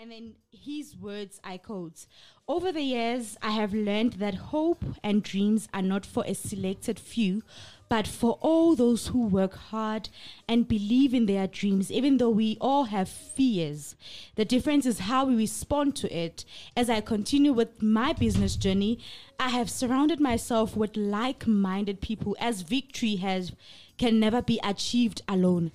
and then his words I quote Over the years, I have learned that hope and dreams are not for a selected few, but for all those who work hard and believe in their dreams, even though we all have fears. The difference is how we respond to it. As I continue with my business journey, I have surrounded myself with like minded people, as victory has can never be achieved alone.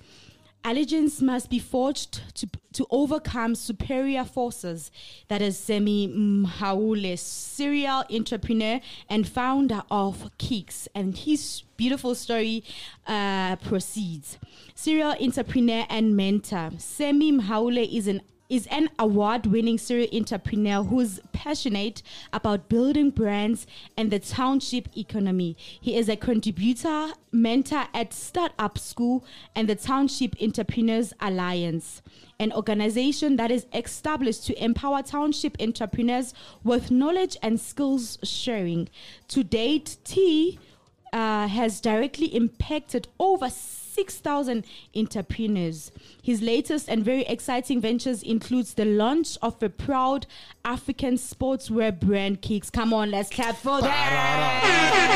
Allegiance must be forged to, to overcome superior forces. That is Sammy Mohaule, serial entrepreneur and founder of Kicks. And his beautiful story uh, proceeds. Serial entrepreneur and mentor. Sammy Mohaule is an is an award winning serial entrepreneur who's passionate about building brands and the township economy. He is a contributor, mentor at Startup School and the Township Entrepreneurs Alliance, an organization that is established to empower township entrepreneurs with knowledge and skills sharing. To date, T uh, has directly impacted over 6,000 entrepreneurs. His latest and very exciting ventures includes the launch of a proud African sportswear brand, Kicks. Come on, let's clap for that.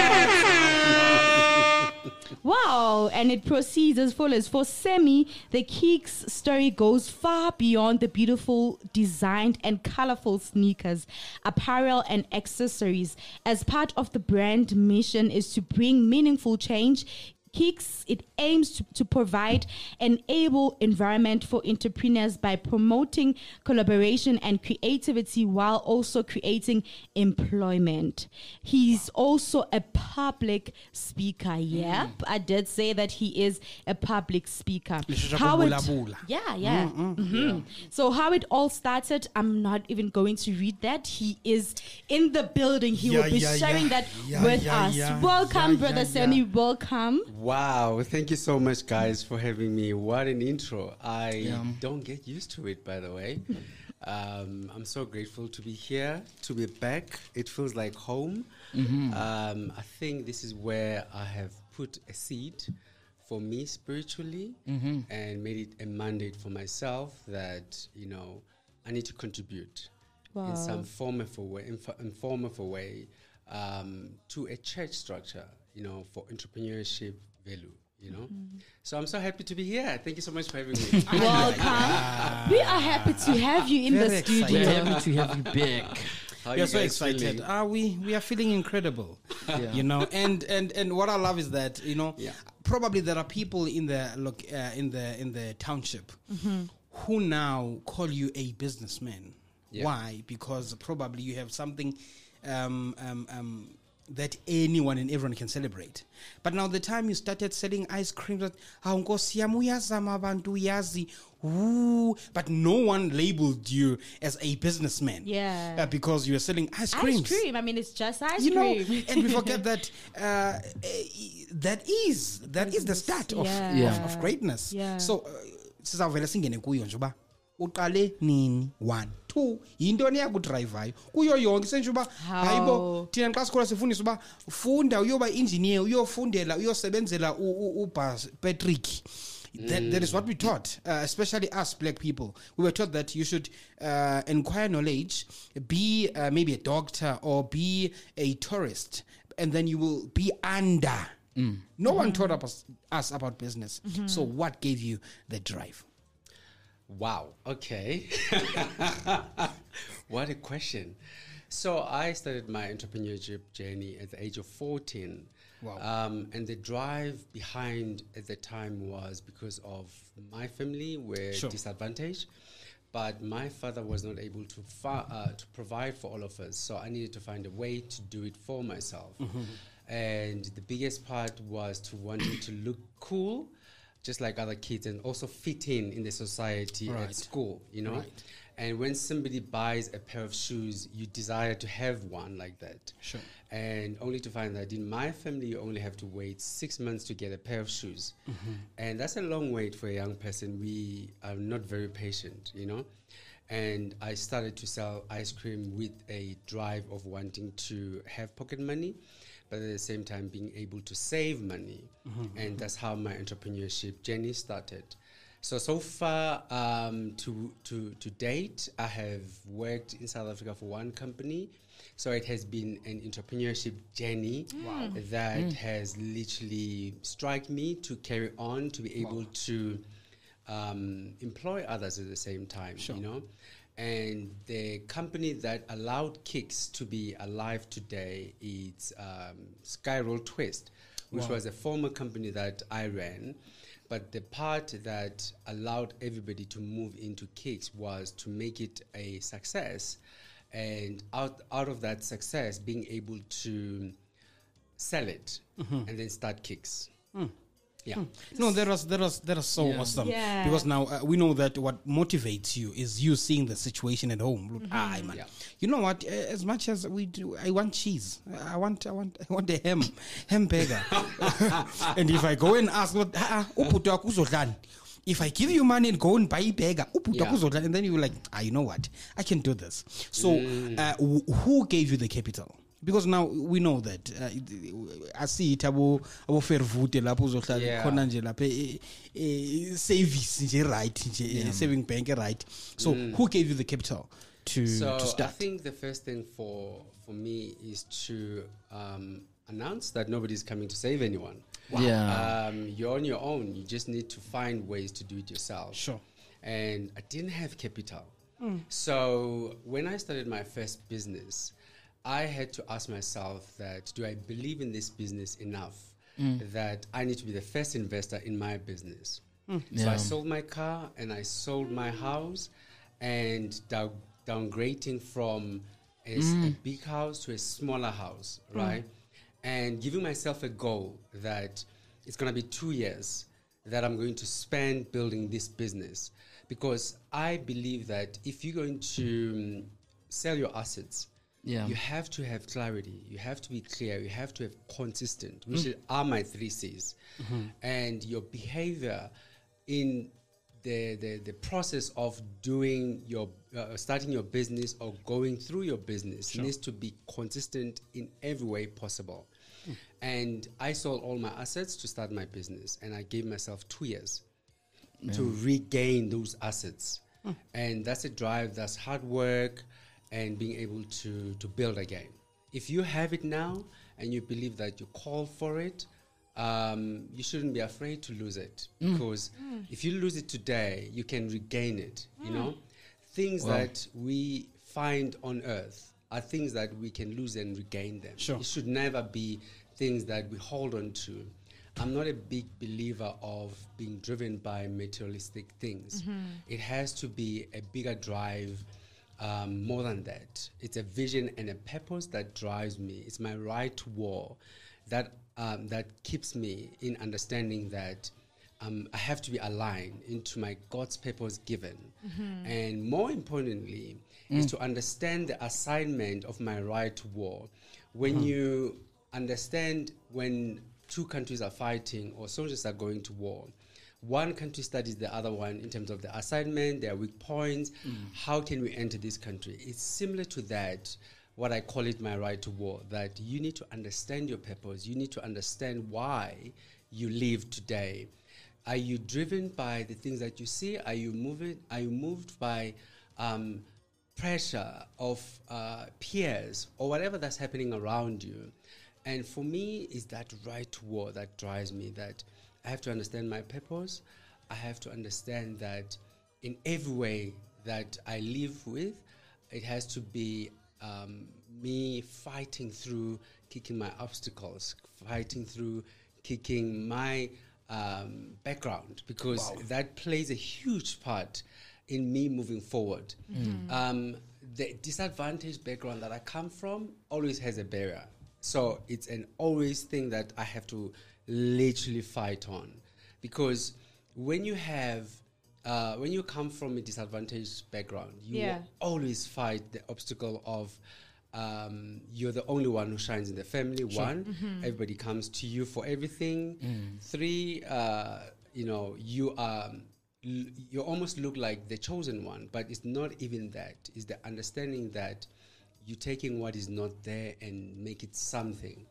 wow, and it proceeds as follows. For Sammy, the Kicks story goes far beyond the beautiful, designed, and colorful sneakers, apparel, and accessories. As part of the brand mission is to bring meaningful change Kicks, it aims to, to provide an able environment for entrepreneurs by promoting collaboration and creativity while also creating employment. He's also a public speaker. Yep, mm. I did say that he is a public speaker. How it, yeah, yeah. Mhm. So how it all started, I'm not even going to read that. He is in the building. He Yeah, will be yeah, sharing yeah. that Yeah, with yeah, us. yeah. Welcome, Yeah, brother yeah, Sammy. yeah. Welcome. Wow, thank you so much, guys, for having me. What an intro. I Yeah. don't get used to it, by the way. Um, I'm so grateful to be here, to be back. It feels like home. Um, I think this is where I have put a seed for me spiritually and made it a mandate for myself that, you know, I need to contribute in some form of a way, in, fo- in form of a way um, to a church structure, you know, for entrepreneurship value, you know. So I'm so happy to be here. Thank you so much for having me. Welcome. We are happy to have you in the Very studio. excited. We're happy to have you back. How we you are so excited. feeling? Ah, we we are feeling incredible. Yeah. You know, and and and what I love is that you know, Yeah. probably there are people in the look uh, in the in the township who now call you a businessman. Yeah. Why? Because probably you have something um, um, um, that anyone and everyone can celebrate. But now the time you started selling ice cream, that "Ah, Nkosi yami, uyazama abantu. Ooh, but no one labeled you as a businessman. Yeah. Uh, because you were selling ice creams. Ice cream. I mean, it's just ice You know, cream. and we forget that uh, eh, that is that is the start of, Yeah. Yeah. of, of greatness. Yeah. So uh, sizavele singene kuyo nje uba uqale nini? One. Two. Yintoni yakudrivayo kuyo yonke. Senje uba hayibo thina xa sikhola sifundisa uba funda uyoba engineer uyofundela uyosebenzela u- u- ubas That, that is what we taught, uh, especially us black people. We were taught that you should uh, acquire knowledge, be uh, maybe a doctor or be a tourist, and then you will be under. No one taught us, us about business. So, what gave you the drive? Wow. Okay. what a question. So I started my entrepreneurship journey at the age of 14. Wow. Um, and the drive behind at the time was because of my family were Sure. disadvantaged. But my father was not able to fa- uh, to provide for all of us, so I needed to find a way to do it for myself. And the biggest part was to wanting to look cool, just like other kids, and also fit in in the society Right. at school. You know, Right. and when somebody buys a pair of shoes, you desire to have one like that. Sure. And only to find that in my family, you only have to wait six months to get a pair of shoes. Mm-hmm. And that's a long wait for a young person. We are not very patient, you know? And I started to sell ice cream with a drive of wanting to have pocket money. But at the same time being able to save money. And that's how my entrepreneurship journey started. So so far um, to to to date, I have worked in South Africa for one company. So it has been an entrepreneurship journey that has literally struck me to carry on to be able to um, employ others at the same time. You know, and the company that allowed Kicks to be alive today is um, Skyroll Twist, which was a former company that I ran. But the part that allowed everybody to move into Kicks was to make it a success, and out out of that success, being able to sell it and then start Kicks. Yeah. No, that was that was that was so Yeah. awesome. Yeah. Because now uh, we know that what motivates you is you seeing the situation at home. Look, Mm-hmm. aye, man. Yeah. You know what? Uh, as much as we do, I want cheese. I want, I want, I want a ham, hamburger. and if I go and ask, what, ah, ah, ubhuti wakho uzodlani? if I give you money and go and buy a burger, ubhuti Yeah. wakho uzodlani, and then you're like, ah, you know what? I can do this. So, Mm. uh, wh- who gave you the capital? Because now we know that uh, asithi abo abo Fairvoet lapho uzohlala khona nje lapha service nje right nje saving bank right so who gave you the capital to Mm. So to I think the first thing for for me is to um, announce that nobody's coming to save anyone. Yeah. Um, you're on your own. You just need to find ways to do it yourself. Sure. And I didn't have capital. So when I started my first business, I had to ask myself that do I believe in this business enough mm. that I need to be the first investor in my business? Mm. So I sold my car and I sold my house and down, downgrading from a mm. big house to a smaller house, right? And giving myself a goal that it's going to be two years that I'm going to spend building this business. Because I believe that if you're going to um, sell your assets, Yeah. you have to have clarity. You have to be clear. You have to have consistent, which is- are my three C's. Mm-hmm. And your behavior in the, the, the process of doing your uh, starting your business or going through your business needs to be consistent in every way possible. Hmm. And I sold all my assets to start my business, and I gave myself two years to regain those assets. Hmm. And that's a drive, that's hard work, and being able to, to build again. If you have it now and you believe that you call for it, um, you shouldn't be afraid to lose it mm. because mm. if you lose it today, you can regain it. You know, mm. things that we find on earth are things that we can lose and regain them. Sure. It should never be things that we hold on to. I'm not a big believer of being driven by materialistic things. Mm-hmm. It has to be a bigger drive, um, more than that. It's a vision and a purpose that drives me. It's my right to war that um, that keeps me in understanding that um, I have to be aligned into my God's purpose given, and more importantly, is to understand the assignment of my right to war. When you understand when two countries are fighting or soldiers are going to war, one country studies the other one in terms of the assignment, their weak points. How can we enter this country? It's similar to that. What I call it my right to war. That you need to understand your purpose. You need to understand why you live today. Are you driven by the things that you see? Are you moving? Are you moved by um, pressure of uh, peers or whatever that's happening around you? And for me, is that right to war that drives me. That I have to understand my purpose. I have to understand that in every way that I live with, it has to be um, me fighting through kicking my obstacles, fighting through kicking my um, background, because that plays a huge part in me moving forward. Um, the disadvantaged background that I come from always has a barrier. So it's an always thing that I have to literally fight on. Because when you have, uh, when you come from a disadvantaged background, you Yeah. will always fight the obstacle of um, you're the only one who shines in the family. One, everybody comes to you for everything. Three, uh, you know, you are l- you almost look like the chosen one, but it's not even that. It's the understanding that you're taking what is not there and make it something.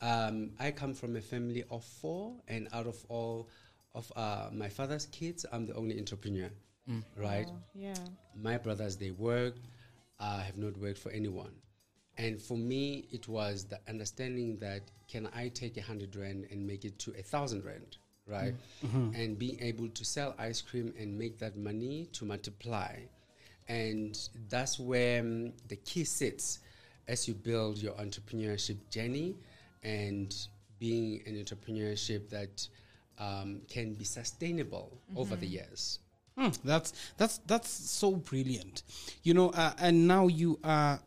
Um, I come from a family of four, and out of all of uh, my father's kids, I'm the only entrepreneur. Right? Oh, yeah. my brothers they work. i have not worked for anyone and for me it was the understanding that can i take a hundred rand and make it to a thousand rand right and being able to sell ice cream and make that money to multiply and that's where um, the key sits as you build your entrepreneurship journey and being an entrepreneurship that um, can be sustainable over the years Hmm, that's that's that's so brilliant, you know. Uh, and now you are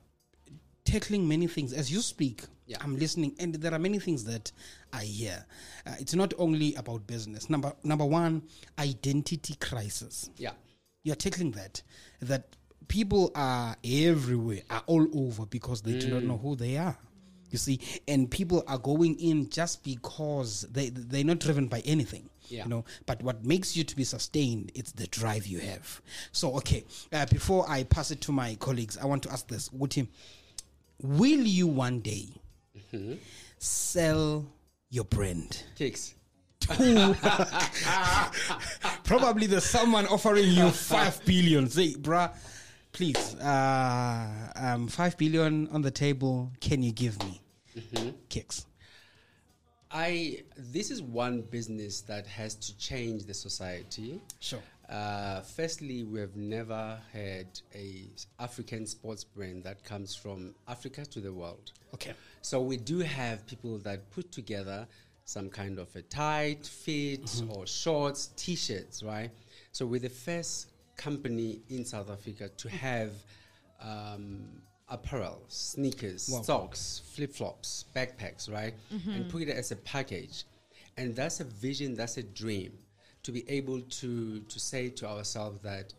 tackling many things as you speak. Yeah. I'm listening, and there are many things that I hear. Uh, it's not only about business. Number number one, identity crisis. yeah You're tackling that. That people are everywhere, are all over because they do not Mm. know who they are. You see, and people are going in just because they they're not driven by anything. Yeah. You know, but what makes you to be sustained, it's the drive you have. So, okay, uh, before I pass it to my colleagues, I want to ask this: Uti, will you one day Mm-hmm. sell your brand? kicks Probably there's someone offering you five billion. Say, bruh, please, uh, um, five billion on the table. Can you give me kicks? I this is one business that has to change the society. Sure. Uh, firstly, we have never had a African sports brand that comes from Africa to the world. Okay. So we do have people that put together some kind of a tight fit or shorts, t-shirts, right? So we're the first company in South Africa to have um, apparel, sneakers, Wow. socks, flip-flops, backpacks, right? Mm-hmm. And put it as a package. And that's a vision, that's a dream to be able to to say to ourselves that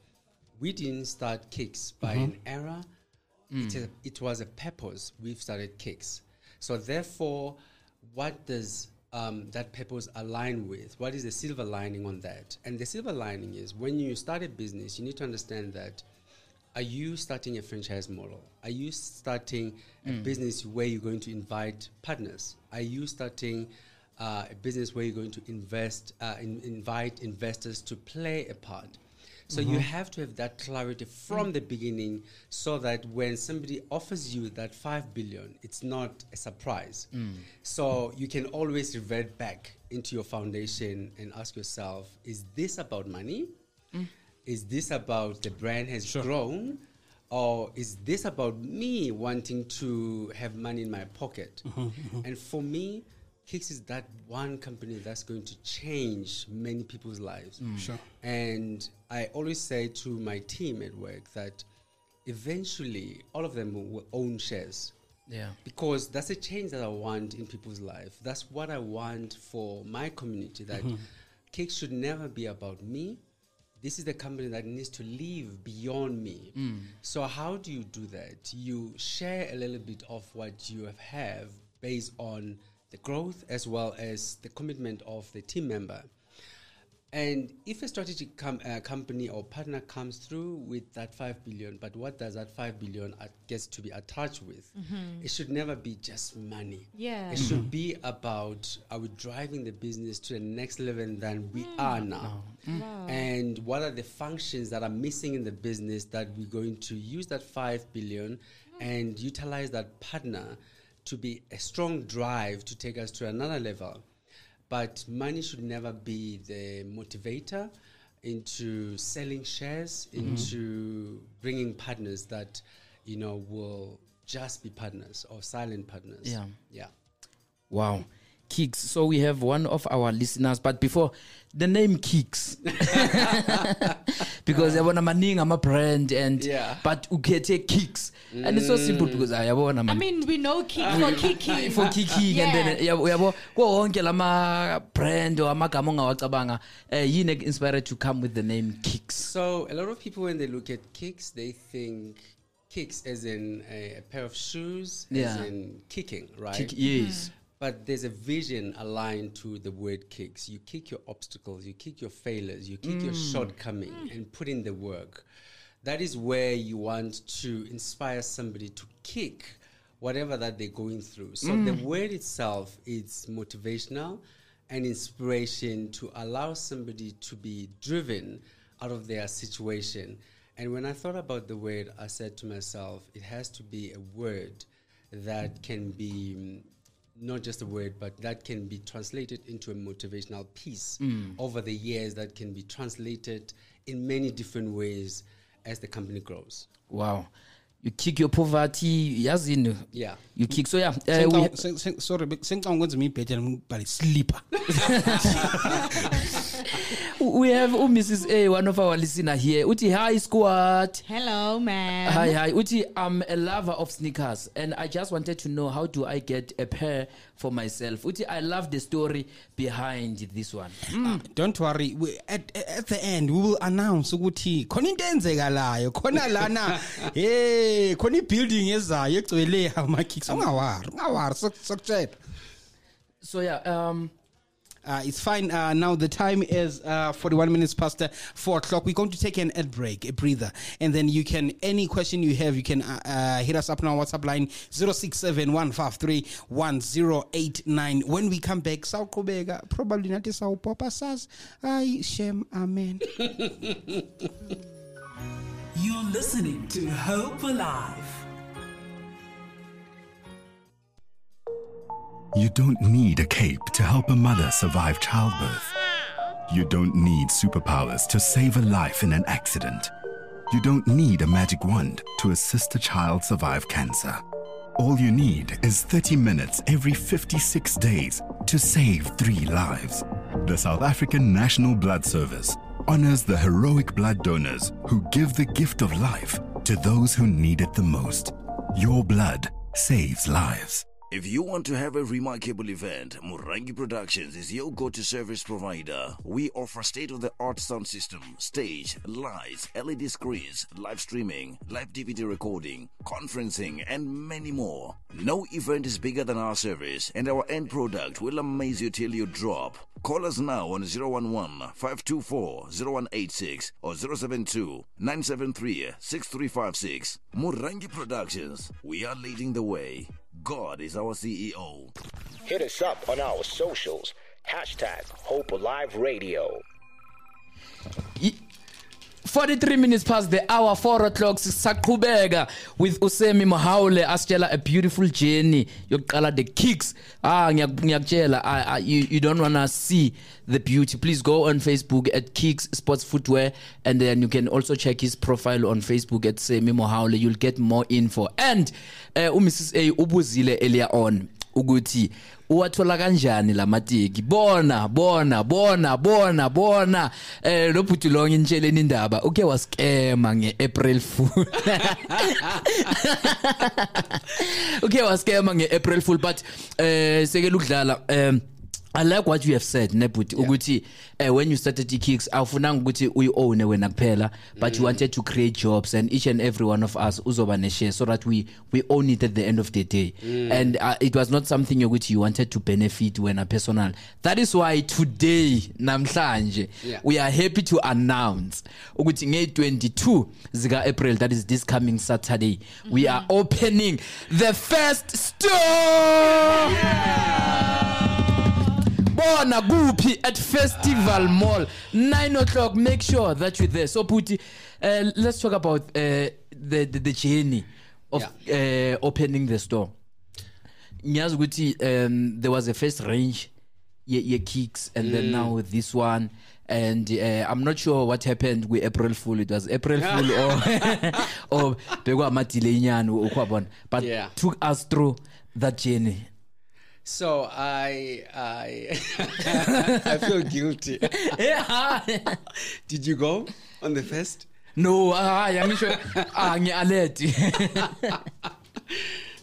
we didn't start kicks by mm-hmm. an era it, is, mm. it was a purpose we've started kicks so therefore what does um, that purpose align with? What is the silver lining on that? And the silver lining is when you start a business you need to understand that are you starting a franchise model? Are you starting a business where you're going to invite partners? Are you starting uh, a business where you're going to invest uh, in, invite investors to play a part so you mm-hmm. have to have that clarity from the beginning so that when somebody offers you that 5 billion, it's not a surprise. Mm. So you can always revert back into your foundation and ask yourself, is this about money? Mm. Is this about the brand has grown? Or is this about me wanting to have money in my pocket? Mm-hmm. and for me, Kicks is that one company that's going to change many people's lives. Mm. Sure. And I always say to my team at work that eventually all of them will, own shares Yeah. because that's a change that I want in people's life. That's what I want for my community. That mm-hmm. cake should never be about me. This is the company that needs to live beyond me. Mm. So how do you do that? You share a little bit of what you have based on the growth as well as the commitment of the team member. And if a strategic com- uh, company or partner comes through with that five billion, but what does that five billion uh, gets to be attached with? Mm-hmm. It should never be just money. Yeah. It should mm-hmm. be about are we driving the business to the next level than we mm. are now? Mm. Wow. And what are the functions that are missing in the business that we're going to use that five billion mm. and utilize that partner to be a strong drive to take us to another level? But money should never be the motivator into selling shares, mm-hmm. into bringing partners that, you know, will just be partners or silent partners. Yeah. Yeah. Wow. Kicks. So we have one of our listeners, but before the name Kicks, because yabona maningi ama brand and Yeah. but ukhethe Kicks, and it's so mm. simple because I yabona I man. mean, we know kick for kicking. for kicking and then Yeah. yabo yabo ko wonke lama brand or amagama ongawacabanga eh yini inspired to come with the name Kicks So a lot of people, when they look at kicks, they think kicks as in a, a pair of shoes, as in kicking, right? Kick, yes mm. But there's a vision aligned to the word kicks. You kick your obstacles, you kick your failures, you kick your shortcoming, and put in the work. That is where you want to inspire somebody to kick whatever that they're going through. So the word itself is motivational and inspiration to allow somebody to be driven out of their situation. And when I thought about the word, I said to myself, it has to be a word that can be mm, not just a word, but that can be translated into a motivational piece over the years that can be translated in many different ways as the company grows. wow you kick your poverty yazini Yeah. you kick so yeah uh, we, Sengicabanga- seng- seng- sorry be- sengicabanga ukwenza imibhede ngibhale slipper we have umrs a one of our listener here uthi hi squad Hello, man. Hi, hi. Uti, I'm a lover of sneakers and I just wanted to know how do I get a pair for myself. Uti, I love the story behind this one. Ah, don't worry we, at, at the end we will announce ukuthi khona into enzekalayo khona lana hey khona ibuilding ezayo egcwele ama-kicks ungawari ungawari sokutshela So yeah, um, Uh, it's fine. Uh, now the time is uh, 41 minutes past uh, 4 o'clock. We're going to take an ad break, a breather. And then you can, any question you have, you can uh, uh, hit us up on our WhatsApp line 0671531089. When we come back, Saukobega, probably not Sao Papa says, I shem, amen. You're listening to Hope Alive. You don't need a cape to help a mother survive childbirth. You don't need superpowers to save a life in an accident. You don't need a magic wand to assist a child survive cancer. All you need is 30 minutes every 56 days to save three lives. The South African National Blood Service honors the heroic blood donors who give the gift of life to those who need it the most. Your blood saves lives. If you want to have a remarkable event, Murangi Productions is your go-to service provider. We offer state-of-the-art sound system, stage, lights, LED screens, live streaming, live DVD recording, conferencing, and many more. No event is bigger than our service, and our end product will amaze you till you drop. Call us now on 011 524 0186 or 072 973 6356. Murangi Productions. We are leading the way. God is our CEO. Hit us up on our socials. Hashtag Hope Alive Radio. 43 minutes past the hour 4 o'clock sisaqhubeka with usemi mohaule asitshela a beautiful journey yokuqala the kicks. Ah ngiyak- ngiyakutshela you, you don't want to see the beauty. Please go on facebook at kicks sports footwear and then you can also check his profile on facebook at Sammy Mohaule you'll get more info. And uh, umrs a ubuzile earlier on ukuthi uwathola kanjani lamatiki bona bona bona bona bona. Eh lo bhuti lo ngitsheleni indaba uke waskema ngeApril Fool. Uke waskema ngeApril Fool but eh sekela ukudlala um I like what you have said nebhuti ukuthi uh, when you started e-kicks awufunanga ukuthi uyi-own wena kuphela but you wanted to create jobs and each and every one of us uzoba ne-share so that we, we own it at the end of the day. And uh, it was not something yokuthi you wanted to benefit wena personal that is why today namhlanje Yeah. we are happy to announce ukuthi nge-22 zika-april that is this coming saturday we are opening the first store bona kuphi at festival mall? 9 o'clock make sure that you're there. So puti uh, let's talk about uh, the, the the journey of uh, opening the store. Ngiyazi ukuthi um, there was a first range ye, ye kicks and then now this one. And uh, i'm not sure what happened with april fool. It was april fool or or bekwamadile nyani ukwabona. But Yeah. took us through that journey So I I I feel guilty. yeah Did you go on the first? no hayi angisho ah ngialert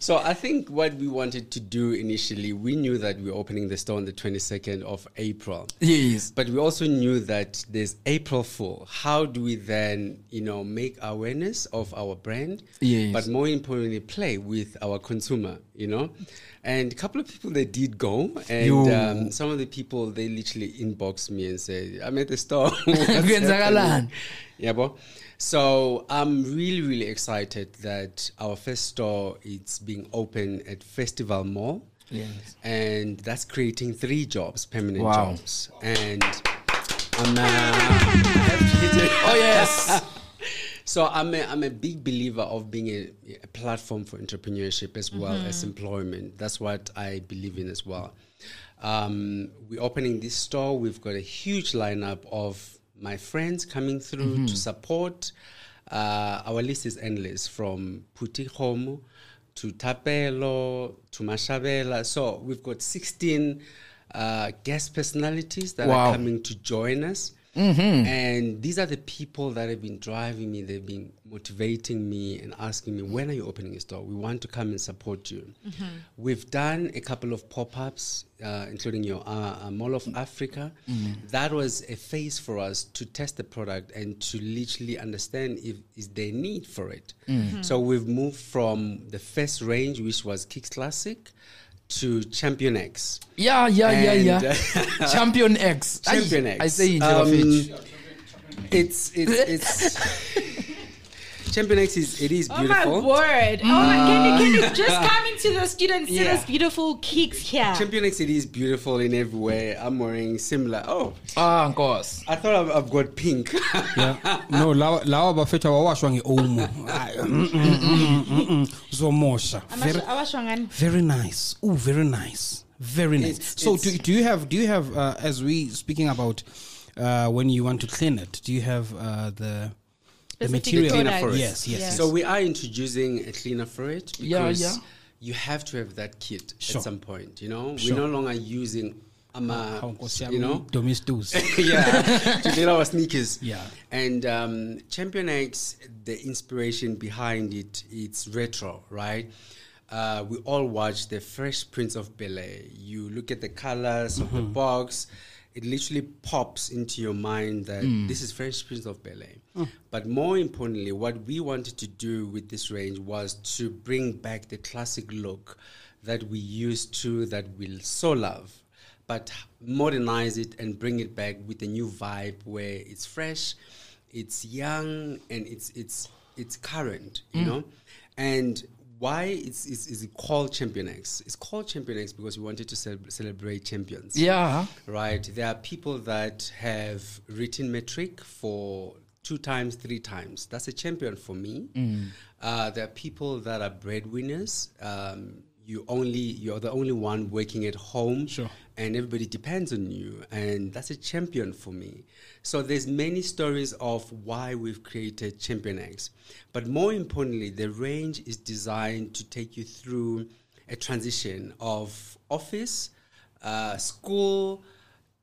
So I think what we wanted to do initially, we knew that we were opening the store on the 22nd of April. yes But we also knew that there's April Fool. How do we then, you know, make awareness of our brand? Yes. But more importantly, play with our consumer, you know? And a couple of people they did go, and um, some of the people they literally inboxed me and said, "I'm at the store." What's Kwenzakalani? happening?" Yeah, bo. So I'm really, really excited that our first store is being open at Festival Mall. Yes. And that's creating three jobs, permanent Wow. jobs. And I'm uh, I have to hit it. Oh yes. So I'm a, I'm a big believer of being a, a platform for entrepreneurship as well as Mm-hmm. employment. That's what I believe in as well. Um, we're opening this store. We've got a huge lineup of my friends coming through Mm-hmm. to support. Uh, our list is endless from Puti Homo to Tapelo to Mashabela. So we've got 16 uh, guest personalities that Wow. are coming to join us. And these are the people that have been driving me. They've been motivating me and asking me, when are you opening a store? We want to come and support you. We've done a couple of pop ups, uh, including your uh, uh, Mall of Africa. That was a phase for us to test the product and to literally understand if is there need for it. So we've moved from the first range, which was Kicks Classic, to Champion X. Yeah, yeah, yeah, yeah. And, uh, Champion X. Ay, Champion X. I say Um, um, it's it's it's Champion X is it is beautiful. Oh my beautiful. word! Oh my, can you, can you just come into the student see Yeah. this beautiful kicks here? Champion X it is beautiful in every way. I'm wearing similar. Oh, Ah, Nkosi. I thought I've, I've got pink. yeah no lawa lawa bafethu awawashwa nge-omo Hayi, mm, mm, mm, mm, mm. uzomosha very, very nice oh very nice very nice It's- so it's- do, do you have do you have uh, as we speaking about uh, when you want to clean it do you have uh, the the material cleaner for it. yes yes, yes. So we are introducing a cleaner for it because yeah. you have to have that kit Sure. at some point. You know, Sure. we're no longer using. Hawu, Nkosi you know, domestos yeah, to get our sneakers. Yeah. And um, Champion X, the inspiration behind it, it's retro, right? Uh, we all watch the Fresh Prince of Bel Air. You look at the colors of the box, it literally pops into your mind that mm. this is Fresh Prince of Bel Air. But more importantly, what we wanted to do with this range was to bring back the classic look that we used to, that we so love but modernize it and bring it back with a new vibe where it's fresh, it's young, and it's it's it's current, you mm. know. And why it's, it's is it called Champion X? It's called Champion X because we wanted to cel- celebrate champions Yeah. right? There are people that have written matric for two times, three times. That's a champion for me. Uh, there are people that are breadwinners. Um, you only you're the only one working at home, Sure. and everybody depends on you, and that's a champion for me. So there's many stories of why we've created Champion X, but more importantly, the range is designed to take you through a transition of office, uh, school,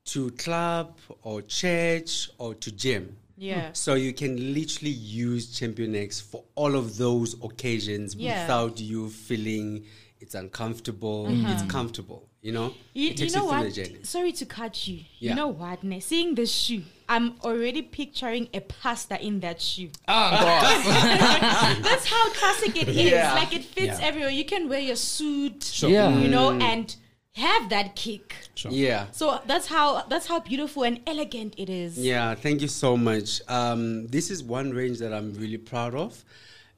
to club or church or to gym. Yeah. So you can literally use Champion X for all of those occasions Yeah. without you feeling it's uncomfortable. It's comfortable, you know? You, It you takes know through what? the. Sorry to cut you. Yeah. You know what? Ne? Seeing this shoe, I'm already picturing a pasta in that shoe. Ah, Nkosi. That's how classic it is. Yeah. Like it fits Yeah. everywhere. You can wear your suit, Yeah. you know, Mm. and have that kick. Sure. Yeah. So that's how that's how beautiful and elegant it is. Yeah, thank you so much. Um, this is one range that I'm really proud of.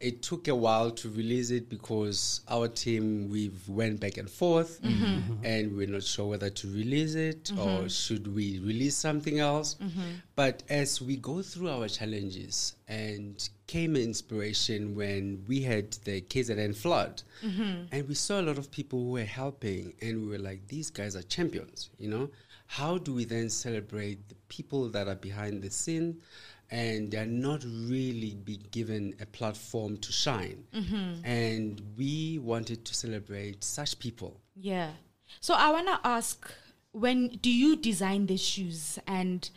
It took a while to release it because our team we've went back and forth, mm-hmm. Mm-hmm. and we're not sure whether to release it mm-hmm. or should we release something else. But as we go through our challenges, and came an inspiration when we had the KZN flood, and we saw a lot of people who were helping, and we were like, these guys are champions, you know? How do we then celebrate the people that are behind the scene and they're not really be given a platform to shine. Mm-hmm. And we wanted to celebrate such people. Yeah. So I wanna ask, when do you design the shoes? And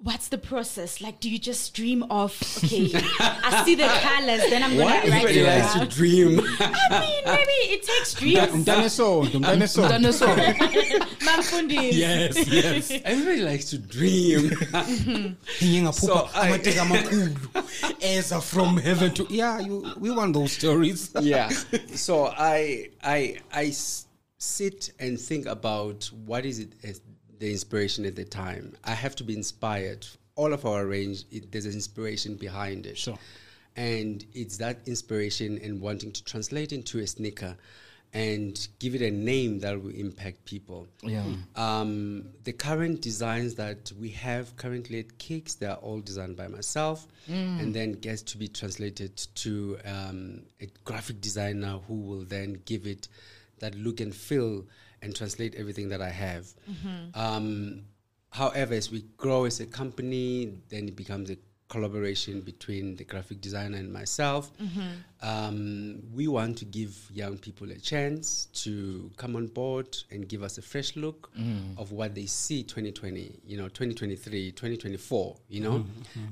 what's the process? Like, do you just dream of okay, I see the colors, then I'm gonna write it. everybody it likes to dream I mean, maybe it takes dreams. umntana esonto umntana esonto Mntana esonto. Mamfundisi. yes yes everybody likes to dream mm-hmm. ngiye So ngaphupha I- amateka amakhulu eza from heaven to yeah you, we want those stories yeah so I, I, I sit and think about what is it as the inspiration at the time i have to be inspired all of our range, it, there's an inspiration behind it. Sure. And it's that inspiration and wanting to translate into a sneaker and give it a name that will impact people. Yeah. Um, the current designs that we have currently at Kicks, they are all designed by myself and then gets to be translated to um, a graphic designer who will then give it that look and feel and translate everything that I have. Um, however, as we grow as a company, then it becomes a collaboration between the graphic designer and myself. Um, we want to give young people a chance to come on board and give us a fresh look of what they see 2020, you know, 2023, 2024, you know.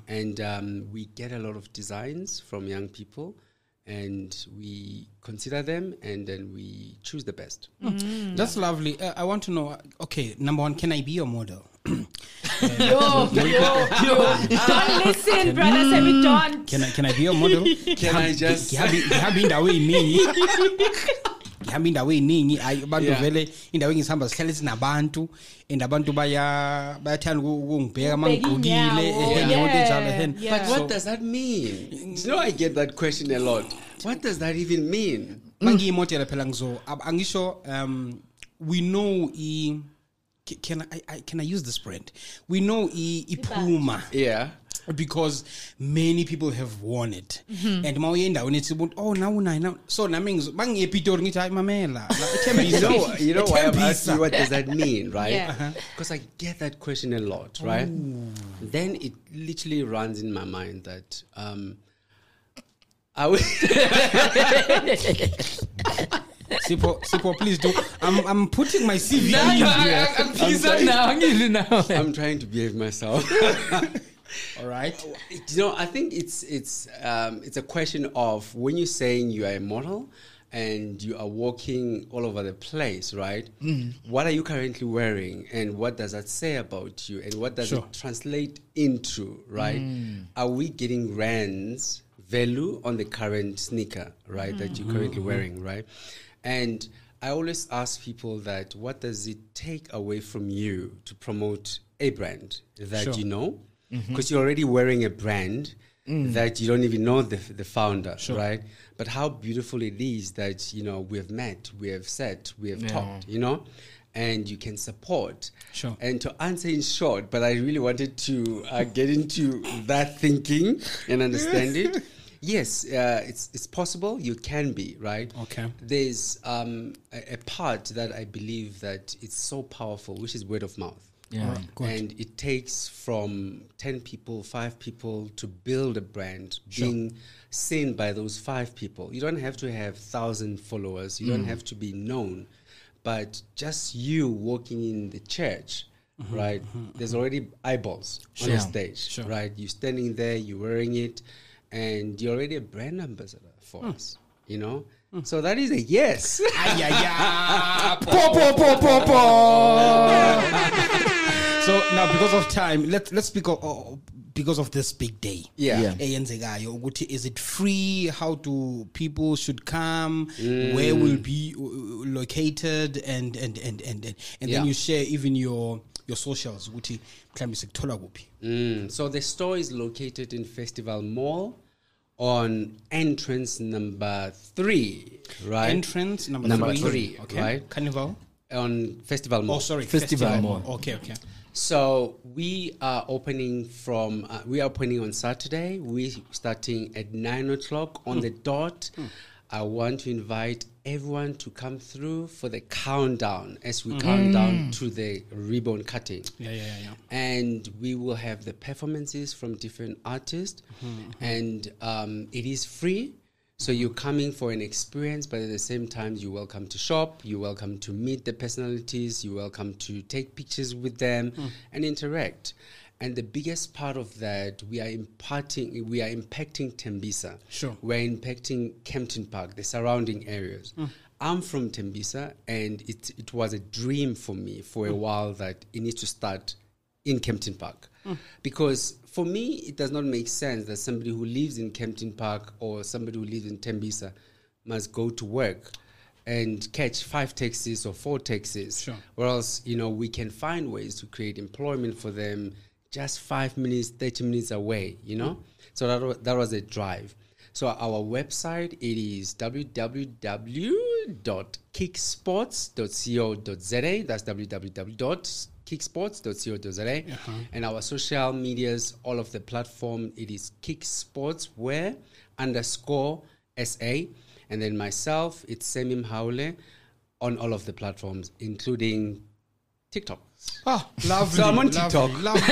And um, we get a lot of designs from young people and we consider them and then we choose the best. That's lovely. Uh, I want to know. Okay, number one, can I be your model? Yo, yo, yo. Don't listen, brother Sammy, don't. Can I can I be your model? Can I just- ngihambe ngihambe indawo eyiningi ngihambe indawo eyiningi ayi abantu Yeah. vele indawo engisihamba sihlale sinabantu and abantu bayathanda ukungibheka uma Ukubheka ngigqokile inyawo, ehe, ngiyabona yeah, enjalo ehe. But what does that mean? You know, I get that question a lot. What does that even mean? mangiyimodela phela ngizo ab- angisho um we know i can I, I can I use this brand? We know i, i Yeah. Because many people have worn it and ma uye endaweni ethi umuntu oh nawu nayo nawu so nami ngizo mangiye ePitori ngithi hayi mamela la, You know, you know why I'm asking what does that mean, right? Yeah. Because I get that question a lot, right? Then it literally runs in my mind that um, I would Sipho, Sipho, please do. I'm I'm putting my CV No, in no, here. I- I- I'm pleased now. Ngizwi now. I'm trying to behave myself. All right. Oh, you know, I think it's it's um, it's a question of when you're saying you are a model and you are walking all over the place, right? Mm. What are you currently wearing, and what does that say about you, and what does Sure. it translate into, right? Mm. Are we getting rands value on the current sneaker, right, that you're currently mm. wearing, right? And I always ask people that what does it take away from you to promote a brand that Sure. you know? Because you're already wearing a brand that you don't even know the, the founder, right? But how beautiful it is that, you know, we have met, we have sat, we have Yeah. talked, you know? And you can support. Sure. And to answer in short, but I really wanted to uh, get into that thinking and understand it. Yes, uh, it's it's possible. You can be right. Okay. There's um, a, a part that I believe that it's so powerful, which is word of mouth. Yeah. Uh, and it takes from 10 people, five people to build a brand, being seen by those five people. You don't have to have 1,000 followers, you don't mm. have to be known, but just you walking in the church. Mm-hmm, right, mm-hmm, mm-hmm. there's already eyeballs on the stage. Sure. Right, you're standing there, you're wearing it, and you're already a brand ambassador for mm. us. You know, mm. so that is a yes. Ay, ay, ay. Po, po, po, po, po. so now because of time let's let's speak of, oh, because of this big day Yeah. Yeah. eyenzekayo ukuthi is it free how do people should come where will be uh, located and and and and and, and Yeah. then you share even your your socials ukuthi mhlambe sikuthola kuphi Mm, so the store is located in Festival Mall on entrance number three, right? entrance number, Number three, three, okay right? carnival on Festival Mall. oh sorry Festival Mall. okay okay So we are opening from uh, we are opening on Saturday. We starting at nine o'clock on the dot. I want to invite everyone to come through for the countdown as we count down to the ribbon cutting. yeah yeah yeah, yeah. and we will have the performances from different artists and um, it is free so you're coming for an experience but at the same time you're welcome to shop you're welcome to meet the personalities you're welcome to take pictures with them and interact and the biggest part of that we are imparting we are impacting tembisa Sure. we're impacting Kempton Park, the surrounding areas. Hmm. I'm from Tembisa, and it, it was a dream for me for a Hmm. while that it needs to start in Kempton Park. Because for me, it does not make sense that somebody who lives in Kempton Park or somebody who lives in Tembisa must go to work and catch five taxis or four taxis. Sure. Or else, you know, we can find ways to create employment for them just five minutes, 30 minutes away, you know? So that, wa- that was a drive. So our website, it is www.kicksports.co.za. That's www.kicksports.co.za. And our social medias, all of the platform, it is kicksportswear underscore SA. And then myself, it's Sammy Mohaule on all of the platforms, including TikTok. Ah, lovely. So I'm on TikTok. lovely.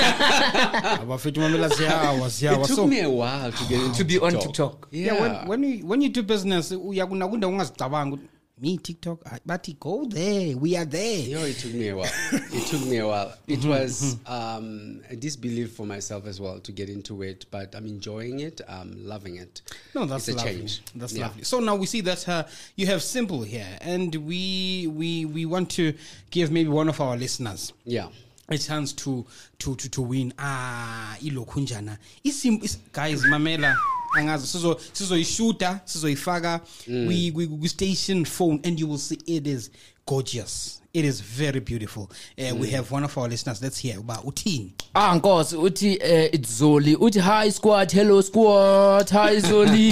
Abafethu mamela ziyawa ziyawa It took me a while to get into To be on TikTok. Yeah. yeah, when, when you when you do business uyakuna kunda ungazicabanga me TikTok ah, but go there we are there You know, it took me a while. it took me a while. It was um, a disbelief for myself as well to get into it, but I'm enjoying it. I'm loving it. No, that's it's a lovely. change. That's Yeah. lovely. So now we see that uh, you have simple here, and we we we want to give maybe one of our listeners Yeah. a chance to to to, to win. Ah, ilokhu njana. Isim is guys mamela angazi sizo sizoyishuta sizoyifaka we we we station phone and you will see it is gorgeous. It is very beautiful. Uh, We have one of our listeners. Let's hear about uthini. ah nkosi uthi eh it's zoli uthi hi squad hello squad hi zoli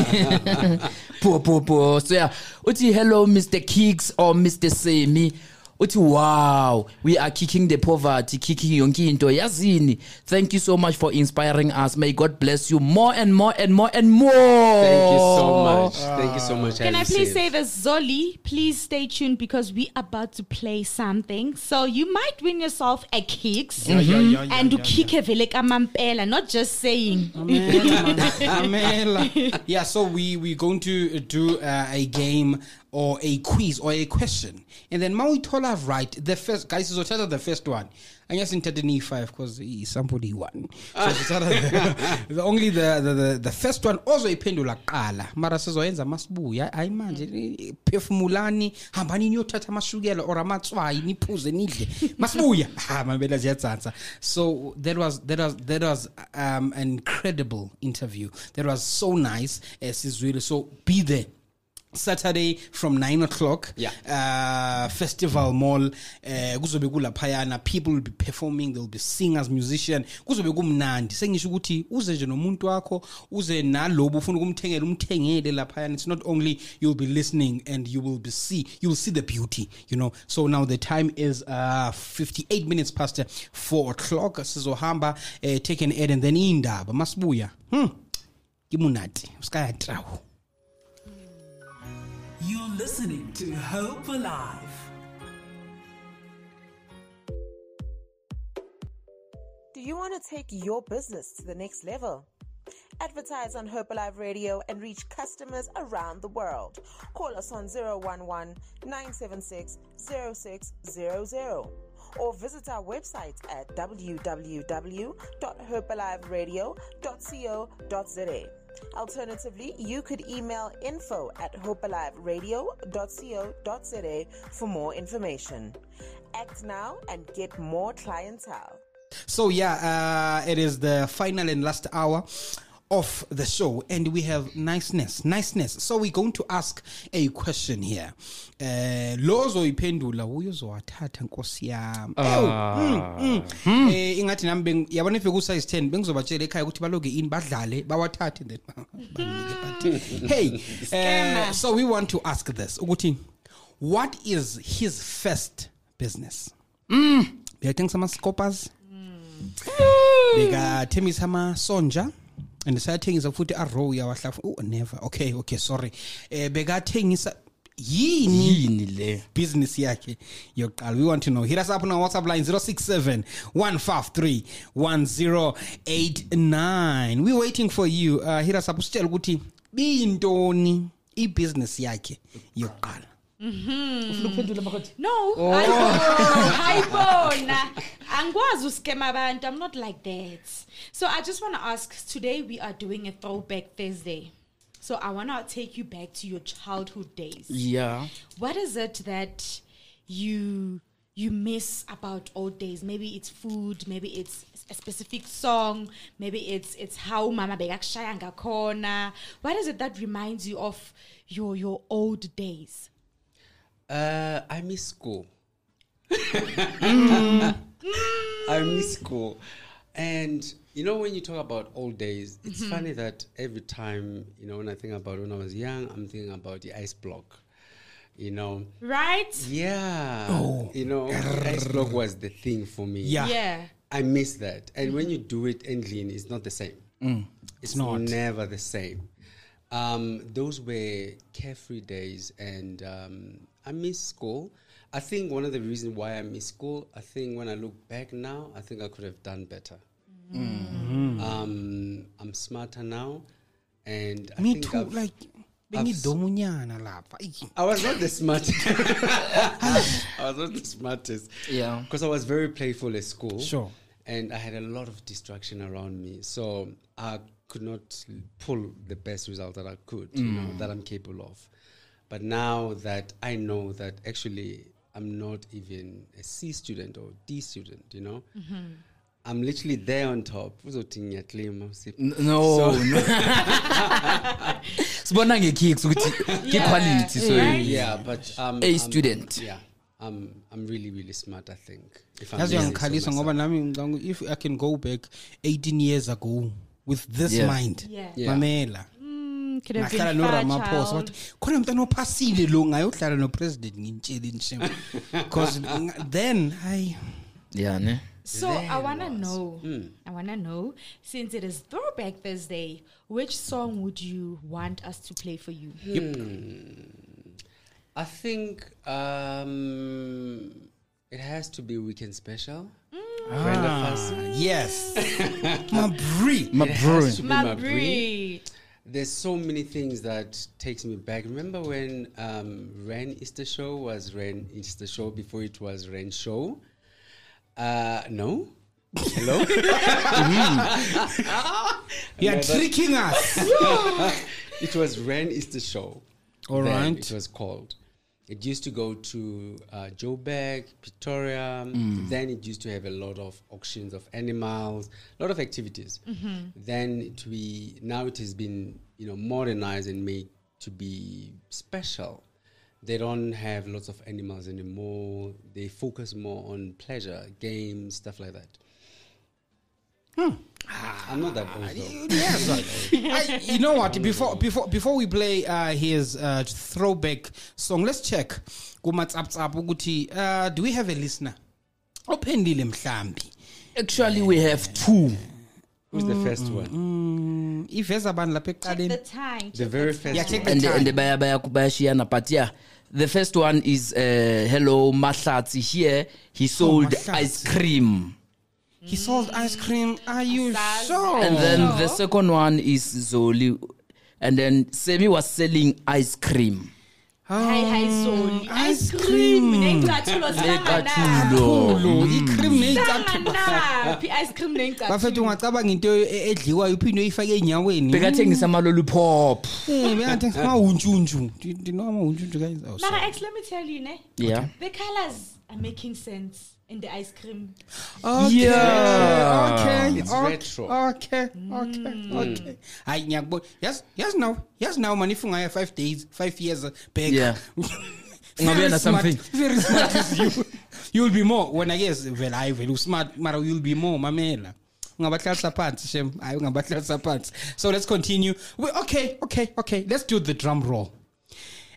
po po po so yeah uthi hello mr kicks or mr semi uthi wow we are kicking the poverty kicking yonke into yazini thank you so much for inspiring us may god bless you more and more and more and more Thank you so much. Thank you so much. Can I as please say this, Zoli? Please stay tuned because we are about to play something. So you might win yourself a kicks yeah, yeah, yeah, and yeah, to kick a vele kamampela, not just saying. Amela. yeah, so we we're going to do uh, a game or a quiz or a question, and then Maui Tola right the first guys is the first one. I guess in Tedini five because somebody won. So sithatha the, the only the, the the the first one also iphendula qala mara sizoyenza masibuya hayi manje eh, phefumulani hambani niyothatha amashukela or amatswayi niphuze nidle. Masibuya. Ha mabela ziyadzansa. So that was that was that was um an incredible interview. That was so nice uh, sizwile. So be there Saturday from 9 o'clock Yeah. uh festival mall uh kuzobe kulaphayana people will be performing there will be singers musician. Kuzobe kumnandi. Sengisho ukuthi uze nje nomuntu wakho uze nalobo ufuna ukumthengela umthengele laphayana. It's not only you'll be listening and you will be see you will see the beauty you know. So now the time is uh 58 minutes past uh, 4 o'clock. Sizohamba uh, take an ad and then indaba masibuya. Hmm. Kimunati. Uskayatrawo You're listening to Hope Alive. Do you want to take your business to the next level? Advertise on Hope Alive Radio and reach customers around the world. Call us on 011 976 0600 or visit our website at www.hopealiveradio.co.za. Alternatively, you could email info at hopealiveradio.co.za for more information. Act now and get more clientele. So yeah, uh, it is the final and last hour of the show, and we have niceness, niceness. So we're going to ask a question here. Uh, lo zoyiphendula uyozowathatha nkosi yami. Ewu, mm, mm. Eh, ingathi nami beng- yabona if bekusize 10 bengizobatshela ekhaya ukuthi baloge ini badlale bawathathe then. Hey uh, so we want to ask this ukuthi what is his first business? Mm. bekathengisa ama-scopers. Bekathembisa amasonja and sayathengisa futhi arow yawahlafu oh never. Okay okay sorry. Eh bekathengisa yini yini le? business yakhe yokuqala? We want to know. Hit us up on our whatsapp line 067 153 1089 we're waiting for you. Uh, hit us up usitshela ukuthi biyintoni ibusiness yakhe yokuqala Mm-hmm. No, oh. hayibona. Angikwazi uskema abantu. I'm not like that. So I just want to ask today we are doing a throwback Thursday. So I want to take you back to your childhood days. yeah What is it that you you miss about old days? Maybe it's food, maybe it's a specific song, maybe it's it's how mama bekakushaya ngakhona. What is it that reminds you of your your old days? Uh, I miss school. I miss school. And you know, when you talk about old days, it's funny that every time, you know, when I think about when I was young, I'm thinking about the ice block. You know, Right? yeah. You know, ice block was the thing for me. Yeah. Yeah. I miss that. And when you do it ending, it's not the same. It's, not. never the same. Um, those were carefree days, and um, I miss school. I think one of the reasons why I miss school, I think when I look back now, I think I could have done better. Um, I'm smarter now, and I Me think too. I've- Like, bengidomunyana lapha. Eyi. I was not the smartest. I was not the smartest. Yeah. Because I was very playful at school. Sure. And I had a lot of distraction around me. So I could not pull the best result that I could, you know, that I'm capable of. But now that I know that actually I'm not even a C student or D student, you know, I'm literally there on top. Uzothi ngiyaklima, usiphi. N- no So- no. sibona ngekicks ukuthi ke-quality so yeah, but um, A I'm- student. Yeah, I'm I'm really really smart. I think. If I'm yazi honest uyangikhalisa ngoba nami ngicabanga if i can go back 18 years ago with this Yeah. mind Yeah. Yeah. mamela could have ngahlala been far noramaphosa child. wathi khona mntana ophasile lo ngayohlala nopresident ngimtshele nje. Because then hayi. Yeah ne So I wanna know, hmm. I wanna know, since it is Throwback Thursday, which song would you want us to play for you? Hmm. I think um, it has to be weekend special. Mm. Brenda ah, Fassie. yes. Mabri. My It bro has to be My my brie. Brie. There's so many things that takes me back. Remember when um, Rand Easter Show was Rand Easter Show before it was Rand Show? Uh, no. Hello. you're tricking us it was Rand Easter Show. All right. It was called. It used to go to uh, Joburg, Pretoria. Mm. Then it used to have a lot of auctions of animals, a lot of activities. Then it we now it has been you know modernized and made to be special. They don't have lots of animals anymore. They focus more on pleasure, games, stuff like that. I'm not that old though. yes I, you know what? Before before before we play uh, his uh, throwback song let's check kumatsaptsap ukuthi uh, do we have a listener? Ophendile mhlambi. Actually we have two. Who's the first one? Mm, iveza abantu lapha Check ekuqaleni the time. The very the first Yeah, check the and time. and baya baya bayashiyana but yeah the first one is uh, hello mahlatsi here. He sold Mahlatsi. ice cream he sold ice cream are you sure and then the second one is zoli and then semi was selling ice cream Hi, hi, Zoli. ice Ice cream. cream. Nengcathulo zihlangana. Necathulo. Lo, i-cream neyicathulo Hlangana. Phi ice cream bafethu nengcathulo. ungacabanga into edliwayo uphinde uyifake ey'nyaweni bekathengisa amalolipop Eh, bekathengisa amawuntshuntshu Do you- do you know amawuntshuntshu guys oh, sorry. Mara X, let me tell you, ne? yeah The colors are making sense in the ice cream. Okay, Yeah. okay, It's okay, retro. Okay, okay, mm. okay. Hayi ngiyakubona. Yes, yes now. Yes now man if ungaya 5 days, 5 years uh, back. Yeah. Very smart- something. Very smart is you. You'll be more when I guess vela hayi will usmart mara you'll be more mamela. ungabahlalisa phansi shem hayi ungabahlalisa phansi so let's continue we, okay okay okay let's do the drum roll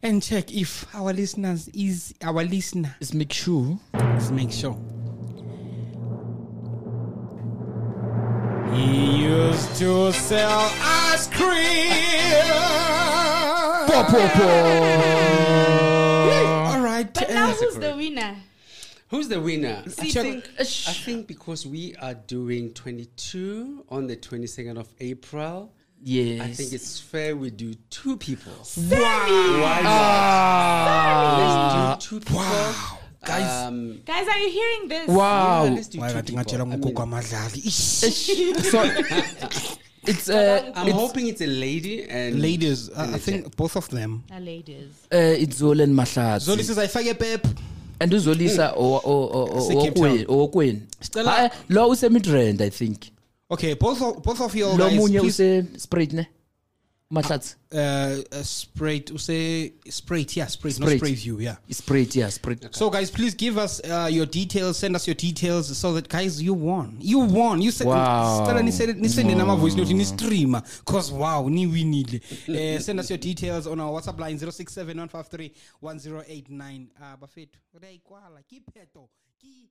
and check if our listeners is our listener let's make sure Let's make sure. He used to sell ice cream. All right. But now who's the winner? Who's the winner? I think, I think because we are doing 22 on the 22nd of April, yes I think it's fair we do two people. wow. Ah. Let's do two people. Wow. Guys. Um, Guys, are you hearing this? wow yeah, let's do Why two kanti people. ngatshela I mean, so it's uh, I'm it's, hoping it's a lady and ladies uh, and i a think gent. both of them The ladies. uh, it's Zoli and Mahlatsi zoli says ayifake pep and uzolisa o- o- o- o- Seke owokwe- Town. owokwenu Stella- Hayi, lo usemidrand i think okay both of, both of you lo guys munye please, use sprayt ne mahlatsi uh, uh, sprayed use sprayed yeah sprayed not Sprayed. spray view yeah. Sprayed yeah sprayed so guys please give us uh, your details send us your details so that guys you won. You won. You said Wow. Sicela nisende- nisende nama voice note ni streamer cause wow ni winile uh, send us your details on our whatsapp line 0671531089 uh bafethu uyayikwala kipheto ki do there was